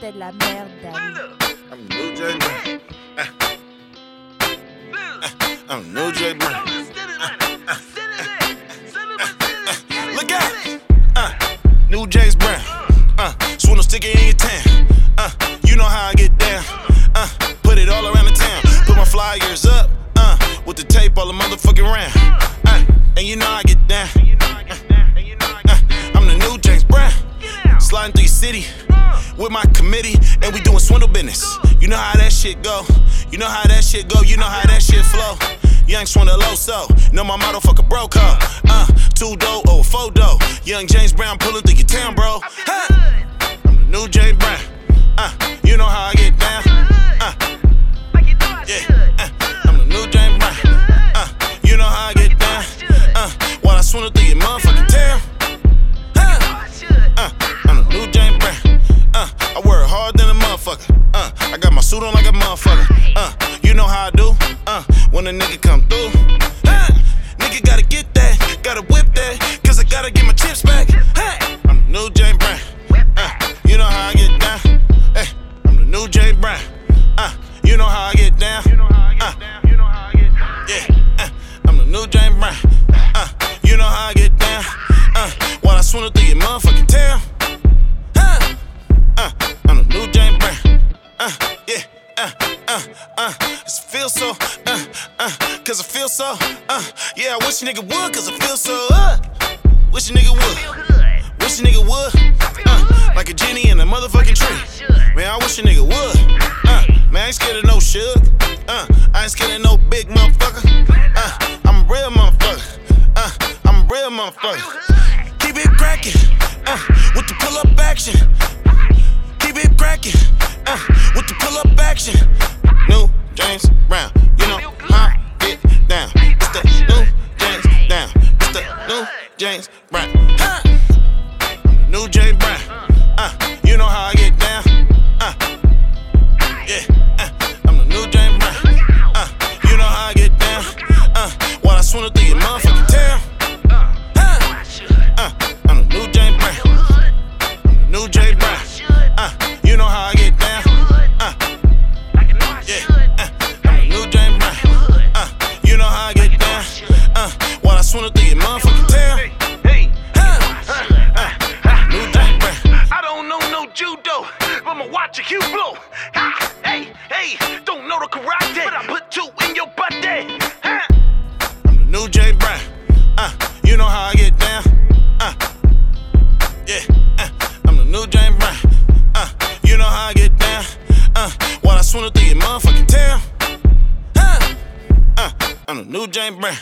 de la merde. I'm new J Brown. I'm new J Brown. Look out! Uh, new James Brown. Uh, swindle sticker in your tan. Uh, you know how I get down. Uh, put it all around the town. Put my flyers up. Uh, with the tape all the motherfucking round. Uh, and you know I get down. Uh, I'm the new James Brown. Sliding through your city with my committee, and we doing swindle business. You know how that shit go. You know how that shit go. You know how that shit flow. Young swindle so. Know my motto, fuck a broke hoe. Uh, two dough or four dough. Young James Brown pulling through your town, bro. Huh? On like a motherfucker. Uh, you know how I do. Uh, when a nigga come through. Uh, nigga gotta get that, gotta whip that, cause I gotta get my chips back. Hey, I'm the new James Brown. Uh, you know how I get down. Hey, I'm the new James Brown. Uh, you know how I get down. Uh, yeah, uh, I'm the new James Brown. Uh, you know how I get down. Uh, while I swindle through your motherfucking town. Huh? Uh, I'm the new James Brown. Uh, yeah, uh, uh, uh. It feels so, uh, uh, cause I feel so, uh. Yeah, I wish a nigga would, cause I feel so, uh. Wish a nigga would. Wish a nigga would. Uh, like a genie in a motherfucking tree. Man, I wish a nigga would. Uh, man, I ain't scared of no shug. Uh, I ain't scared of no big motherfucker. Uh, I'm a real motherfucker. Uh, I'm a real motherfucker. Keep it cracking. Uh, with the pull up action. James Brown. Huh? I'm the new James Brown. Uh, you know how I get down. Uh, yeah. Uh, I'm the new James Brown. Uh, you know how I get down. Uh, while I swindle through your motherfucking town. Huh? Uh, I'm the new James Brown. I'm the new James Brown. Uh, you know how I get down. Uh, yeah. Uh, I'm the new James Brown. Uh, you know how I get down. Uh, while I swindle through Hey, hey, don't know the karate, but I put two in your butt. Ha. I'm the new James Brown. Uh, you know how I get down. Uh, yeah. Uh, I'm the new James Brown. Uh, you know how I get down. Uh, while I swindle through your motherfucking town. Huh? Uh, I'm the new James Brown.